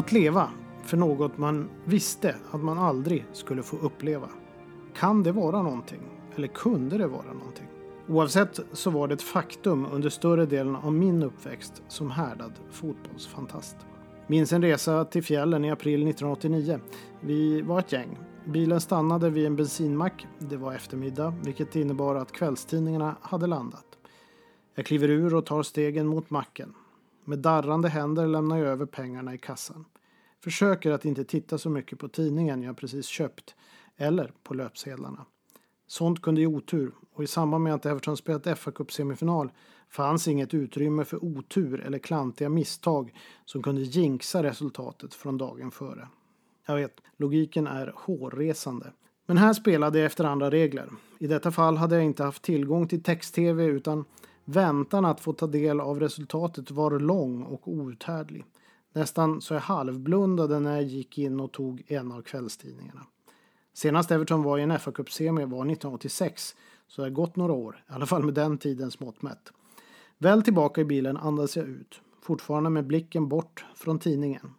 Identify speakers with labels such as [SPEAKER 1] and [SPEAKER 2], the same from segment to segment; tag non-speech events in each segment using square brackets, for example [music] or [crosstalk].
[SPEAKER 1] Att leva för något man visste att man aldrig skulle få uppleva. Kan det vara någonting? Eller kunde det vara någonting? Oavsett så var det ett faktum under större delen av min uppväxt som härdad fotbollsfantast. Minns en resa till fjällen i april 1989. Vi var ett gäng. Bilen stannade vid en bensinmack. Det var eftermiddag, vilket innebar att kvällstidningarna hade landat. Jag kliver ur och tar stegen mot macken. Med darrande händer lämnar jag över pengarna i kassan. Försöker att inte titta så mycket på tidningen jag precis köpt eller på löpsedlarna. Sånt kunde ge otur och i samband med att Everton spelat fa Cup semifinal fanns inget utrymme för otur eller klantiga misstag som kunde jinxa resultatet från dagen före. Jag vet, logiken är hårresande. Men här spelade jag efter andra regler. I detta fall hade jag inte haft tillgång till text-tv utan väntan att få ta del av resultatet var lång och outhärdlig. Nästan så jag halvblundade när jag gick in och tog en av kvällstidningarna. Senast Everton var i en FA-cupsemi var 1986, så det har gått några år, i alla fall med den tidens mått mätt. Väl tillbaka i bilen andades jag ut, fortfarande med blicken bort från tidningen.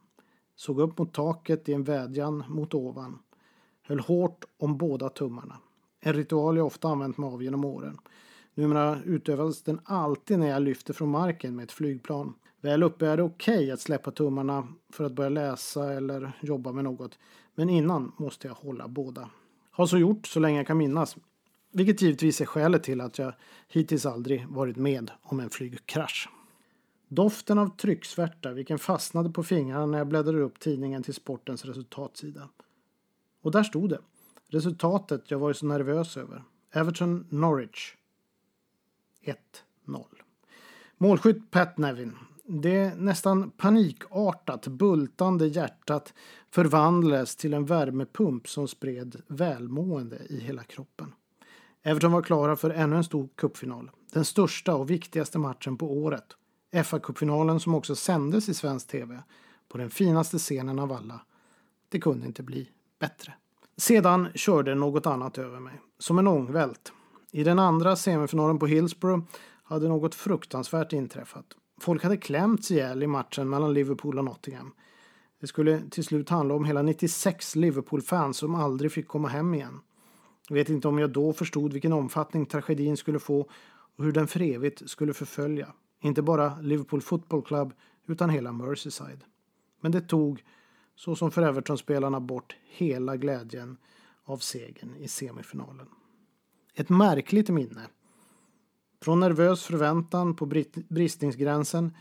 [SPEAKER 1] Såg upp mot taket i en vädjan mot ovan. Höll hårt om båda tummarna. En ritual jag ofta använt mig av genom åren. Numera utövas den alltid när jag lyfter från marken med ett flygplan. Väl uppe är det okej okay att släppa tummarna för att börja läsa eller jobba med något. Men innan måste jag hålla båda. Har så gjort så länge jag kan minnas. Vilket givetvis är skälet till att jag hittills aldrig varit med om en flygkrasch. Doften av trycksvärta vilken fastnade på fingrarna när jag bläddrade upp tidningen till sportens resultatsida. Och där stod det. Resultatet jag varit så nervös över. Everton Norwich. 1-0. Målskytt Pat Nevin. Det nästan panikartat bultande hjärtat förvandlades till en värmepump som spred välmående i hela kroppen. Everton var klara för ännu en stor cupfinal. Den största och viktigaste matchen på året. FA-cupfinalen som också sändes i svensk tv. På den finaste scenen av alla. Det kunde inte bli bättre. Sedan körde något annat över mig. Som en ångvält. I den andra semifinalen på Hillsborough hade något fruktansvärt inträffat. Folk hade klämts ihjäl i matchen mellan Liverpool och Nottingham. Det skulle till slut handla om hela 96 Liverpool-fans som aldrig fick komma hem igen. Jag vet inte om jag då förstod vilken omfattning tragedin skulle få och hur den för evigt skulle förfölja. Inte bara Liverpool Football Club utan hela Merseyside. Men det tog, så som för Everton-spelarna, bort hela glädjen av segern i semifinalen. Ett märkligt minne. Från nervös förväntan på bristningsgränsen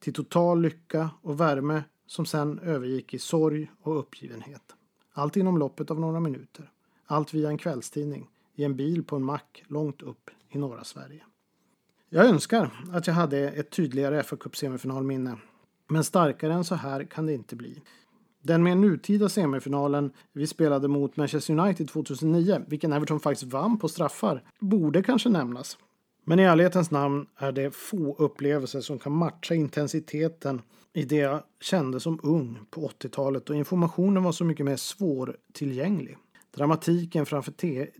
[SPEAKER 1] till total lycka och värme som sen övergick i sorg och uppgivenhet. Allt inom loppet av några minuter. Allt via en kvällstidning, i en bil på en mack långt upp i norra Sverige. Jag önskar att jag hade ett tydligare fa Cup semifinalminne. Men starkare än så här kan det inte bli. Den mer nutida semifinalen vi spelade mot Manchester United 2009, vilken Everton faktiskt vann på straffar, borde kanske nämnas. Men i ärlighetens namn är det få upplevelser som kan matcha intensiteten i det jag kände som ung på 80-talet och informationen var så mycket mer svårtillgänglig. Dramatiken framför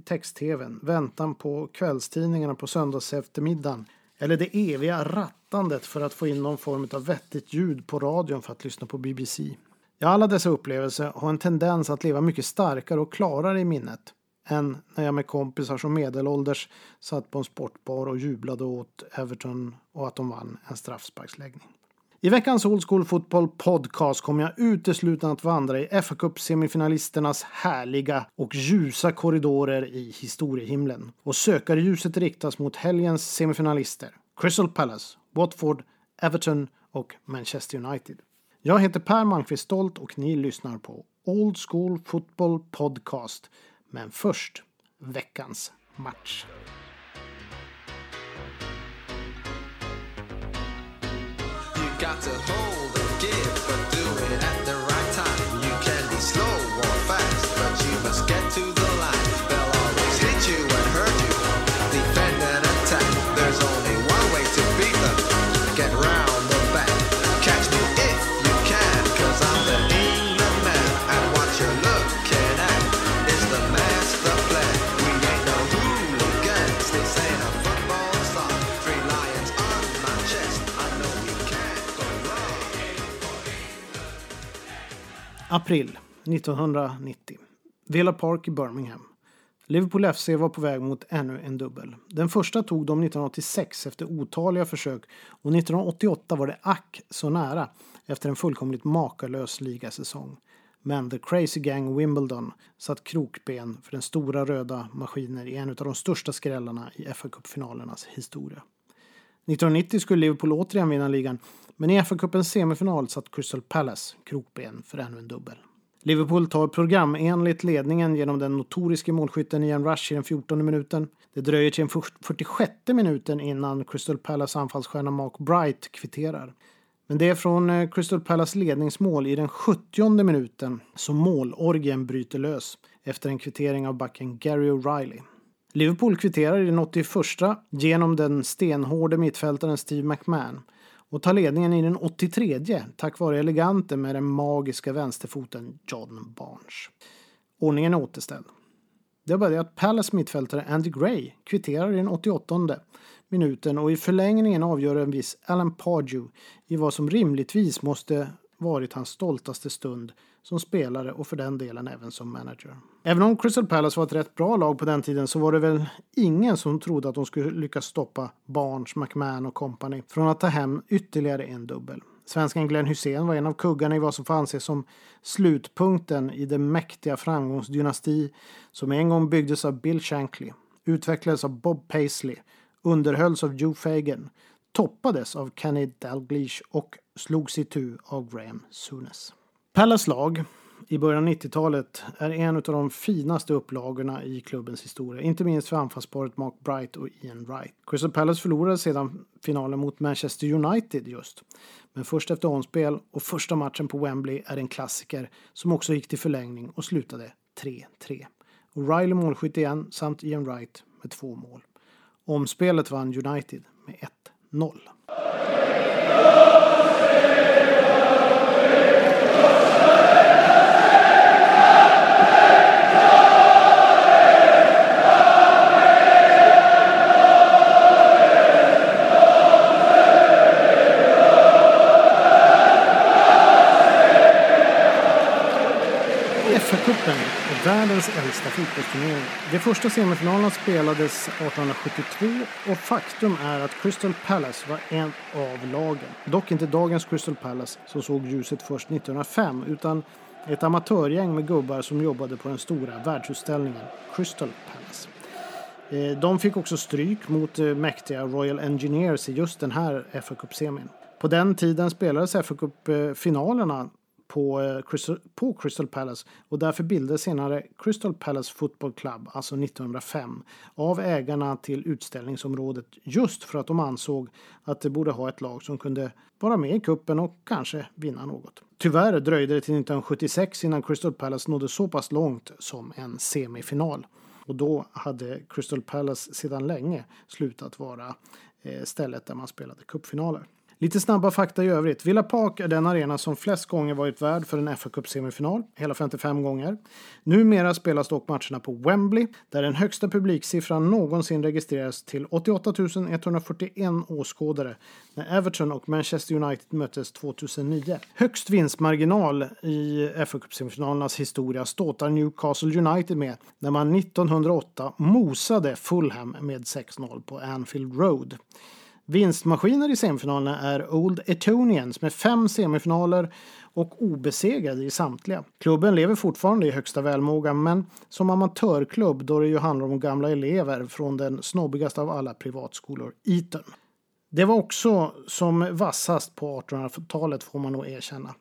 [SPEAKER 1] text-tvn, väntan på kvällstidningarna på söndagseftermiddagen eller det eviga rattandet för att få in någon form av vettigt ljud på radion för att lyssna på BBC. Ja, alla dessa upplevelser har en tendens att leva mycket starkare och klarare i minnet än när jag med kompisar som medelålders satt på en sportbar och jublade åt Everton och att de vann en straffsparksläggning. I veckans Old School Football Podcast kommer jag uteslutande att vandra i fa Cup semifinalisternas härliga och ljusa korridorer i historiehimlen. Och sökarljuset riktas mot helgens semifinalister. Crystal Palace, Watford, Everton och Manchester United. Jag heter Per Malmqvist Stolt och ni lyssnar på Old School Football Podcast. Men först veckans match. got to hold April 1990. Villa Park i Birmingham. Liverpool FC var på väg mot ännu en dubbel. Den första tog de 1986 efter otaliga försök och 1988 var det ack så nära efter en fullkomligt makalös ligasäsong. Men The Crazy Gang Wimbledon satt krokben för den stora röda maskiner i en av de största skrällarna i fa Cup-finalernas historia. 1990 skulle Liverpool återigen vinna ligan, men i FA-cupens semifinal satt Crystal Palace krokben för ännu en dubbel. Liverpool tar programenligt ledningen genom den notoriske målskytten Ian Rush i den 14 minuten. Det dröjer till den 46 minuten innan Crystal Palace anfallsstjärna Mark Bright kvitterar. Men det är från eh, Crystal Palace ledningsmål i den 70 minuten som målorgen bryter lös efter en kvittering av backen Gary O'Reilly. Liverpool kvitterar i den 81 genom den stenhårde mittfältaren Steve McMahon och tar ledningen i den 83 tack vare eleganten med den magiska vänsterfoten John Barnes. Ordningen är återställd. Det är att Palace mittfältare Andy Gray kvitterar i den 88 minuten och i förlängningen avgör en viss Alan Pardew i vad som rimligtvis måste varit hans stoltaste stund som spelare och för den delen även som manager. Även om Crystal Palace var ett rätt bra lag på den tiden så var det väl ingen som trodde att de skulle lyckas stoppa Barnes, McMahon och company från att ta hem ytterligare en dubbel. Svensken Glenn Hussein var en av kuggarna i vad som får anses som slutpunkten i den mäktiga framgångsdynasti som en gång byggdes av Bill Shankly, utvecklades av Bob Paisley, underhölls av Joe Fagan, toppades av Kenny Dalglish och slogs itu av Graham Souness. Palace lag i början av 90-talet är en av de finaste upplagorna i klubbens historia. Inte minst för anfallsparet Mark Bright och Ian Wright. Crystal Palace förlorade sedan finalen mot Manchester United just. Men först efter omspel och första matchen på Wembley är en klassiker som också gick till förlängning och slutade 3-3. O'Reilly målskytt igen samt Ian Wright med två mål. Omspelet vann United med 1-0. Världens äldsta fotbollsturnering. De första semifinalerna spelades 1872 och faktum är att Crystal Palace var en av lagen. Dock inte dagens Crystal Palace som såg ljuset först 1905 utan ett amatörgäng med gubbar som jobbade på den stora världsutställningen Crystal Palace. Eh, de fick också stryk mot eh, mäktiga Royal Engineers i just den här fa Cup-semin. På den tiden spelades fa Cup-finalerna eh, på eh, Crystal, på Crystal Palace och därför bildades senare Crystal Palace Football Club, alltså 1905, av ägarna till utställningsområdet just för att de ansåg att de borde ha ett lag som kunde vara med i kuppen och kanske vinna något. Tyvärr dröjde det till 1976 innan Crystal Palace nådde så pass långt som en semifinal. Och då hade Crystal Palace sedan länge slutat vara eh, stället där man spelade cupfinaler. Lite snabba fakta i övrigt. Villa Park är den arena som flest gånger varit värd för en fa Cup semifinal, hela 55 gånger. Numera spelas dock matcherna på Wembley, där den högsta publiksiffran någonsin registreras till 88 141 åskådare när Everton och Manchester United möttes 2009. Högst vinstmarginal i fa Cup semifinalernas historia ståtar Newcastle United med när man 1908 mosade Fulham med 6-0 på Anfield Road. Vinstmaskiner i semifinalerna är Old Etonians med fem semifinaler och obesegrade i samtliga. Klubben lever fortfarande i högsta välmåga men som amatörklubb då det ju handlar om gamla elever från den snobbigaste av alla privatskolor, Eton. Det var också som vassast på 1800-talet får man nog erkänna.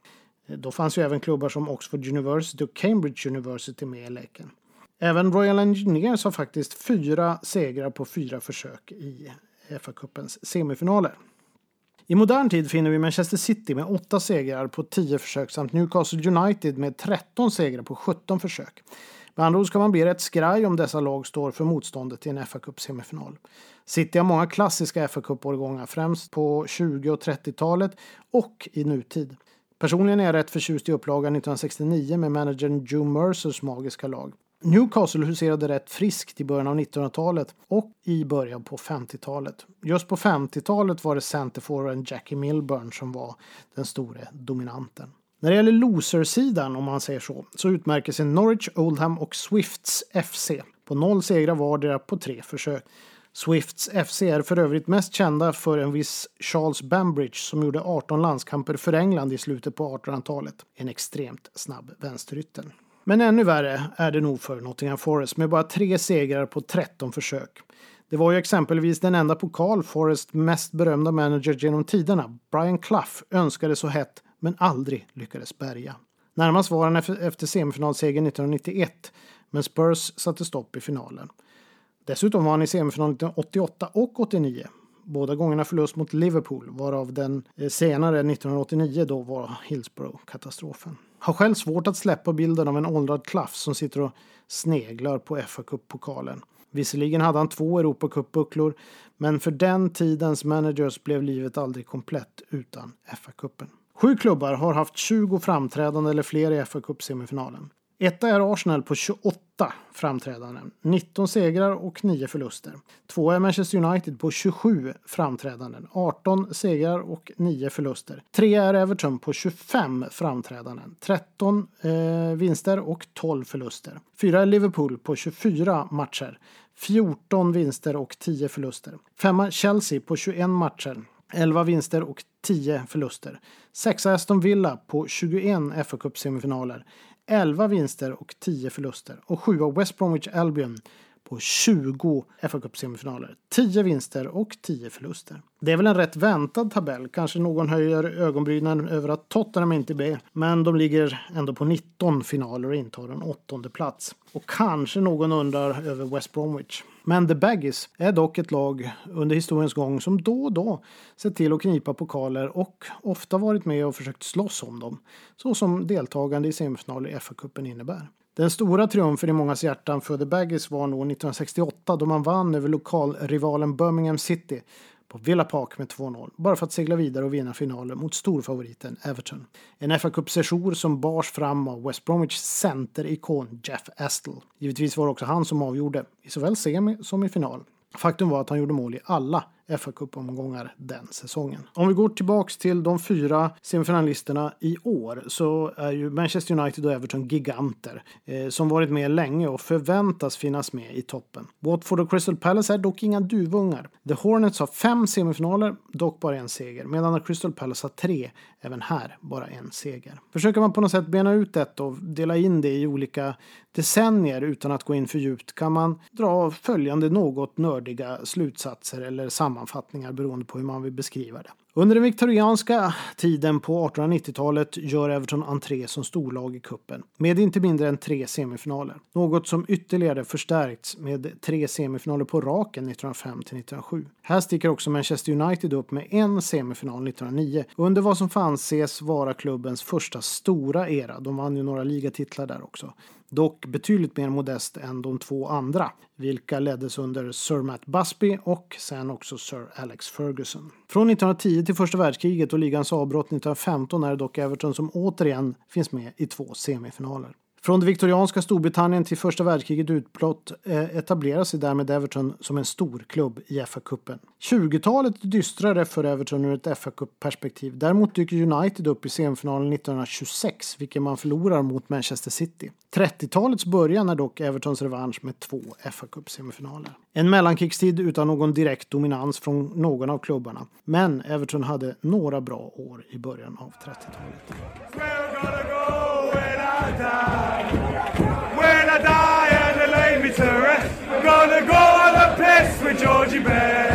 [SPEAKER 1] Då fanns ju även klubbar som Oxford University och Cambridge University med i leken. Även Royal Engineers har faktiskt fyra segrar på fyra försök i FA-cupens semifinaler. I modern tid finner vi Manchester City med 8 segrar på 10 försök samt Newcastle United med 13 segrar på 17 försök. Med andra ord ska man bli rätt skraj om dessa lag står för motståndet i en fa Cup semifinal. City har många klassiska fa Cup-årgångar, främst på 20 och 30-talet och i nutid. Personligen är jag rätt förtjust i upplagan 1969 med managern Joe Mercers magiska lag. Newcastle huserade rätt friskt i början av 1900-talet och i början på 50-talet. Just på 50-talet var det centerforwarden Jackie Milburn som var den store dominanten. När det gäller loser-sidan, om man säger så, så utmärker sig Norwich, Oldham och Swifts FC på noll segrar vardera på tre försök. Swifts FC är för övrigt mest kända för en viss Charles Bambridge som gjorde 18 landskamper för England i slutet på 1800-talet. En extremt snabb vänsterytter. Men ännu värre är det nog för Nottingham Forest med bara tre segrar på 13 försök. Det var ju exempelvis den enda pokal Forest mest berömda manager genom tiderna, Brian Clough, önskade så hett men aldrig lyckades bärga. Närmast var han efter semifinalsegern 1991, men Spurs satte stopp i finalen. Dessutom var han i semifinalen 1988 och 89. Båda gångerna förlust mot Liverpool, varav den eh, senare 1989 då var Hillsborough-katastrofen. Har själv svårt att släppa bilden av en åldrad klaff som sitter och sneglar på fa Cup-pokalen. Visserligen hade han två Europacup-bucklor, men för den tidens managers blev livet aldrig komplett utan FA-cupen. Sju klubbar har haft 20 framträdande eller fler i fa Cup-semifinalen. Etta är Arsenal på 28 framträdanden, 19 segrar och 9 förluster. Två är Manchester United på 27 framträdanden, 18 segrar och 9 förluster. Tre är Everton på 25 framträdanden, 13 eh, vinster och 12 förluster. Fyra är Liverpool på 24 matcher, 14 vinster och 10 förluster. Femma Chelsea på 21 matcher, 11 vinster och 10 förluster. Sexa Aston Villa på 21 fa Cup-semifinaler, 11 vinster och 10 förluster. Och 7 West Bromwich Albion på 20 fa Cup-semifinaler. 10 vinster och 10 förluster. Det är väl en rätt väntad tabell. Kanske någon höjer ögonbrynen över att Tottenham inte är med. Men de ligger ändå på 19 finaler och intar en åttonde plats. Och kanske någon undrar över West Bromwich. Men The Baggies är dock ett lag under historiens gång som då och då sett till att knipa pokaler och ofta varit med och försökt slåss om dem. Så som deltagande i semifinal i FA-cupen innebär. Den stora triumfen i mångas hjärtan för The Baggies var nog 1968 då man vann över lokalrivalen Birmingham City på Villa Park med 2-0, bara för att segla vidare och vinna finalen mot storfavoriten Everton. En fa cup som bars fram av West Bromwich centerikon Jeff Astle. Givetvis var det också han som avgjorde, i såväl semi som i final. Faktum var att han gjorde mål i alla fa Cup-omgångar den säsongen. Om vi går tillbaks till de fyra semifinalisterna i år så är ju Manchester United och Everton giganter eh, som varit med länge och förväntas finnas med i toppen. Watford och Crystal Palace är dock inga duvungar. The Hornets har fem semifinaler, dock bara en seger, medan Crystal Palace har tre, även här bara en seger. Försöker man på något sätt bena ut detta och dela in det i olika decennier utan att gå in för djupt kan man dra följande något nördiga slutsatser eller sammanfattningar beroende på hur man vill beskriva det. Under den viktorianska tiden på 1890-talet gör Everton entré som storlag i kuppen med inte mindre än tre semifinaler. Något som ytterligare förstärkts med tre semifinaler på raken 1905 till 1907. Här sticker också Manchester United upp med en semifinal 1909 under vad som får anses vara klubbens första stora era. De vann ju några ligatitlar där också dock betydligt mer modest än de två andra, vilka leddes under Sir Matt Busby och sen också Sir Alex Ferguson. Från 1910 till första världskriget och ligans avbrott 1915 är det dock Everton som återigen finns med i två semifinaler. Från det viktorianska Storbritannien till första världskriget utbrott eh, etablerar sig därmed Everton som en stor klubb i FA-cupen. 20-talet är dystrare för Everton ur ett FA-cup-perspektiv. Däremot dyker United upp i semifinalen 1926, vilken man förlorar mot Manchester City. 30-talets början är dock Evertons revansch med två FA-cup-semifinaler. En mellankrigstid utan någon direkt dominans från någon av klubbarna. Men Everton hade några bra år i början av 30-talet. When I die and they lay me to rest, I'm gonna go on a piss with Georgie Bear.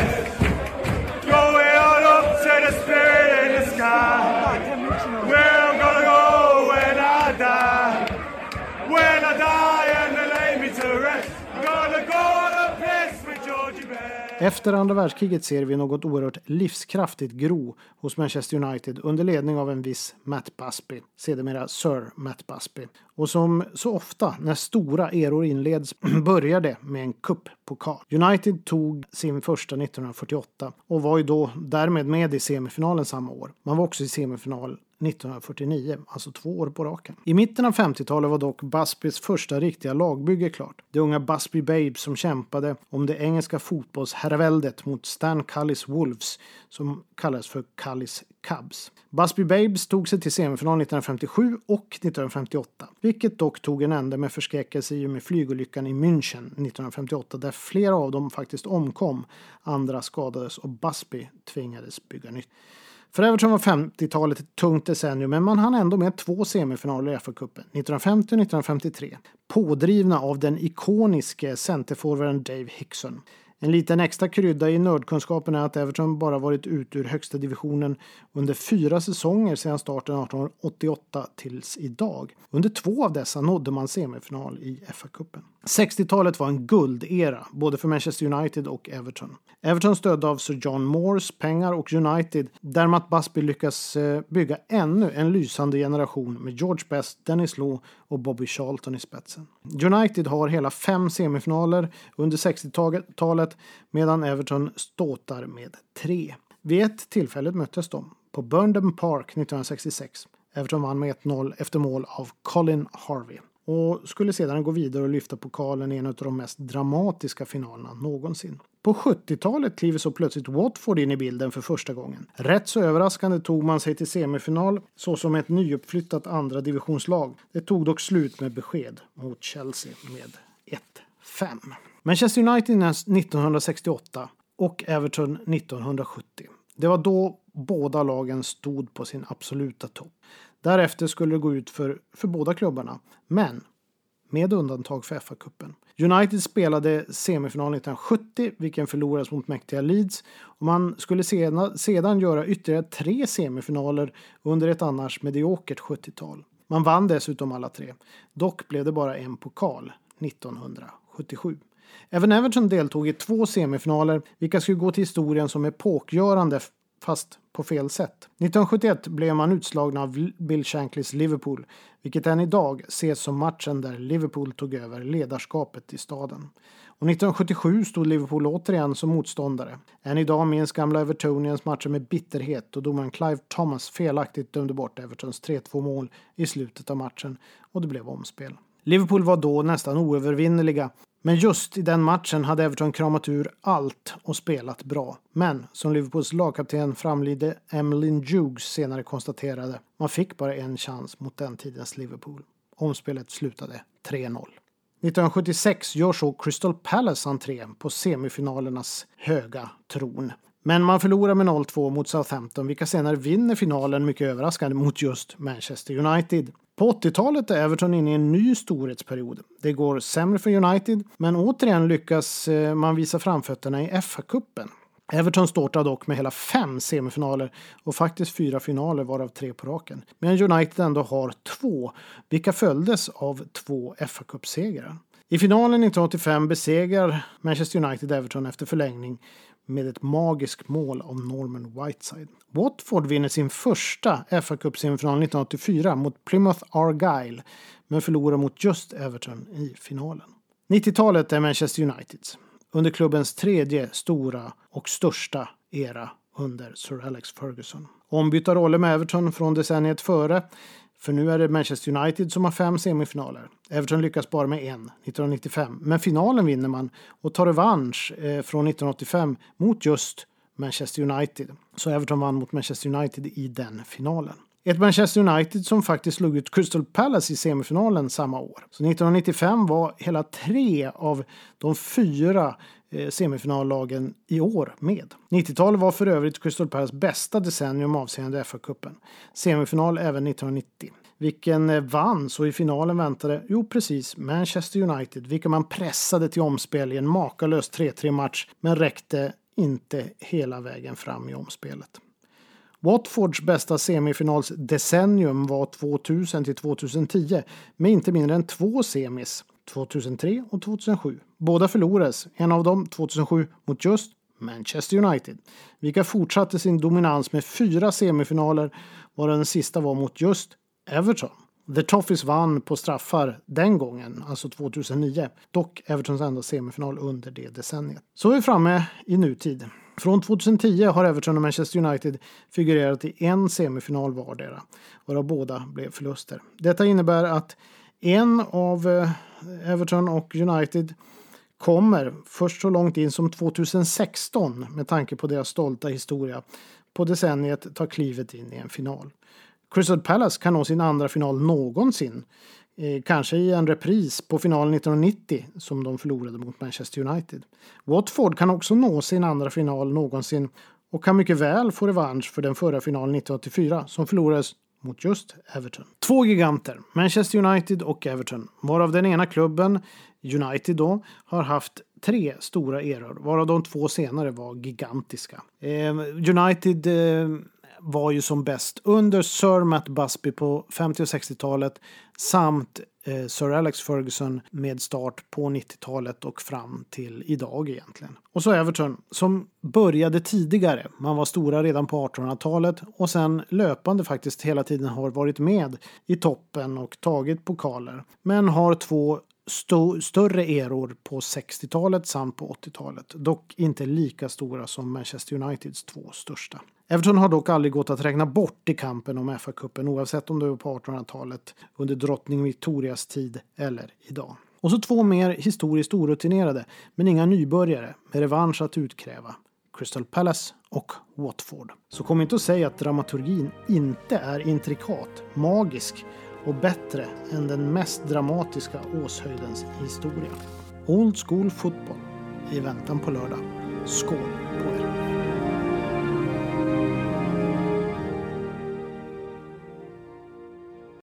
[SPEAKER 1] Efter andra världskriget ser vi något oerhört livskraftigt gro hos Manchester United under ledning av en viss Matt Busby, sedermera Sir Matt Busby. Och som så ofta när stora eror inleds [clears throat] börjar det med en cuppokal. United tog sin första 1948 och var ju då därmed med i semifinalen samma år. Man var också i semifinal 1949, alltså två år på raken. I mitten av 50-talet var dock Busbys första riktiga lagbygge klart. De unga Busby Babes som kämpade om det engelska fotbollsherraväldet mot Stan Cullys Wolves som kallades för Cullys Cubs. Busby Babes tog sig till semifinal 1957 och 1958, vilket dock tog en ände med förskräckelse i och med flygolyckan i München 1958 där flera av dem faktiskt omkom, andra skadades och Busby tvingades bygga nytt. För Everton var 50-talet ett tungt decennium men man hann ändå med två semifinaler i FA-cupen, 1950 och 1953. Pådrivna av den ikoniske centerforwarden Dave Hickson. En liten extra krydda i nördkunskapen är att Everton bara varit ute ur högsta divisionen under fyra säsonger sedan starten 1888 tills idag. Under två av dessa nådde man semifinal i FA-cupen. 60-talet var en guldera, både för Manchester United och Everton. Everton stödde av Sir John Moores pengar och United, där Matt Busby lyckas eh, bygga ännu en lysande generation med George Best, Dennis Law och Bobby Charlton i spetsen. United har hela fem semifinaler under 60-talet medan Everton ståtar med tre. Vid ett tillfälle möttes de, på Burnham Park 1966. Everton vann med 1-0 efter mål av Colin Harvey och skulle sedan gå vidare och lyfta pokalen i en av de mest dramatiska finalerna någonsin. På 70-talet kliver så plötsligt Watford in i bilden för första gången. Rätt så överraskande tog man sig till semifinal såsom ett nyuppflyttat andra divisionslag. Det tog dock slut med besked mot Chelsea med 1-5. Manchester United 1968 och Everton 1970. Det var då båda lagen stod på sin absoluta topp. Därefter skulle det gå ut för, för båda klubbarna, men med undantag för FA-cupen. United spelade semifinal 1970, vilken förlorades mot mäktiga Leeds. Och man skulle sena, sedan göra ytterligare tre semifinaler under ett annars mediokert 70-tal. Man vann dessutom alla tre. Dock blev det bara en pokal 1977. Även Everton deltog i två semifinaler, vilka skulle gå till historien som epokgörande fast på fel sätt. 1971 blev man utslagna av Bill Shankleys Liverpool, vilket än idag ses som matchen där Liverpool tog över ledarskapet i staden. Och 1977 stod Liverpool återigen som motståndare. Än idag minns gamla Evertonians matcher med bitterhet då domaren Clive Thomas felaktigt dömde bort Evertons 3-2 mål i slutet av matchen och det blev omspel. Liverpool var då nästan oövervinnerliga men just i den matchen hade Everton kramat ur allt och spelat bra. Men som Liverpools lagkapten framlidde Emlyn Hughes senare konstaterade, man fick bara en chans mot den tidens Liverpool. Omspelet slutade 3-0. 1976 gör så Crystal Palace entré på semifinalernas höga tron. Men man förlorar med 0-2 mot Southampton, vilka senare vinner finalen mycket överraskande mot just Manchester United. På 80-talet är Everton inne i en ny storhetsperiod. Det går sämre för United, men återigen lyckas eh, man visa framfötterna i FA-cupen. Everton startar dock med hela fem semifinaler och faktiskt fyra finaler varav tre på raken. Medan United ändå har två, vilka följdes av två FA-cupsegrar. I finalen 1985 besegrar Manchester United Everton efter förlängning med ett magiskt mål av Norman Whiteside. Watford vinner sin första fa cup 1984 mot Plymouth Argyle men förlorar mot just Everton i finalen. 90-talet är Manchester Uniteds. Under klubbens tredje stora och största era under Sir Alex Ferguson. Ombytta roller med Everton från decenniet före för nu är det Manchester United som har fem semifinaler. Everton lyckas bara med en, 1995. Men finalen vinner man och tar revansch eh, från 1985 mot just Manchester United. Så Everton vann mot Manchester United i den finalen. Ett Manchester United som faktiskt slog ut Crystal Palace i semifinalen samma år. Så 1995 var hela tre av de fyra Eh, semifinallagen i år med. 90-talet var för övrigt Crystal Palace bästa decennium avseende FA-cupen. Semifinal även 1990. Vilken eh, vann, så i finalen väntade, jo precis, Manchester United, vilka man pressade till omspel i en makalös 3-3 match, men räckte inte hela vägen fram i omspelet. Watfords bästa semifinalsdecennium var 2000 till 2010 med inte mindre än två semis, 2003 och 2007. Båda förlorades, en av dem 2007 mot just Manchester United, vilka fortsatte sin dominans med fyra semifinaler varav den sista var mot just Everton. The Toffees vann på straffar den gången, alltså 2009. Dock Evertons enda semifinal under det decenniet. Så är vi framme i nutid. Från 2010 har Everton och Manchester United figurerat i en semifinal vardera, varav båda blev förluster. Detta innebär att en av eh, Everton och United kommer först så långt in som 2016 med tanke på deras stolta historia på decenniet ta klivet in i en final. Crystal Palace kan nå sin andra final någonsin. Eh, kanske i en repris på finalen 1990 som de förlorade mot Manchester United. Watford kan också nå sin andra final någonsin och kan mycket väl få revansch för den förra finalen 1984 som förlorades mot just Everton. Två giganter, Manchester United och Everton, varav den ena klubben, United då, har haft tre stora eror, varav de två senare var gigantiska. Eh, United eh, var ju som bäst under Sir Matt Busby på 50 och 60-talet samt eh, Sir Alex Ferguson med start på 90-talet och fram till idag egentligen. Och så Everton som började tidigare. Man var stora redan på 1800-talet och sen löpande faktiskt hela tiden har varit med i toppen och tagit pokaler. Men har två st större eror på 60-talet samt på 80-talet. Dock inte lika stora som Manchester Uniteds två största. Everton har dock aldrig gått att räkna bort i kampen om FA-cupen oavsett om det var på 1800-talet, under drottning Victorias tid eller idag. Och så två mer historiskt orutinerade, men inga nybörjare, med revansch att utkräva. Crystal Palace och Watford. Så kom inte och säg att dramaturgin inte är intrikat, magisk och bättre än den mest dramatiska Åshöjdens historia. Old School Football i väntan på lördag. Skål på er!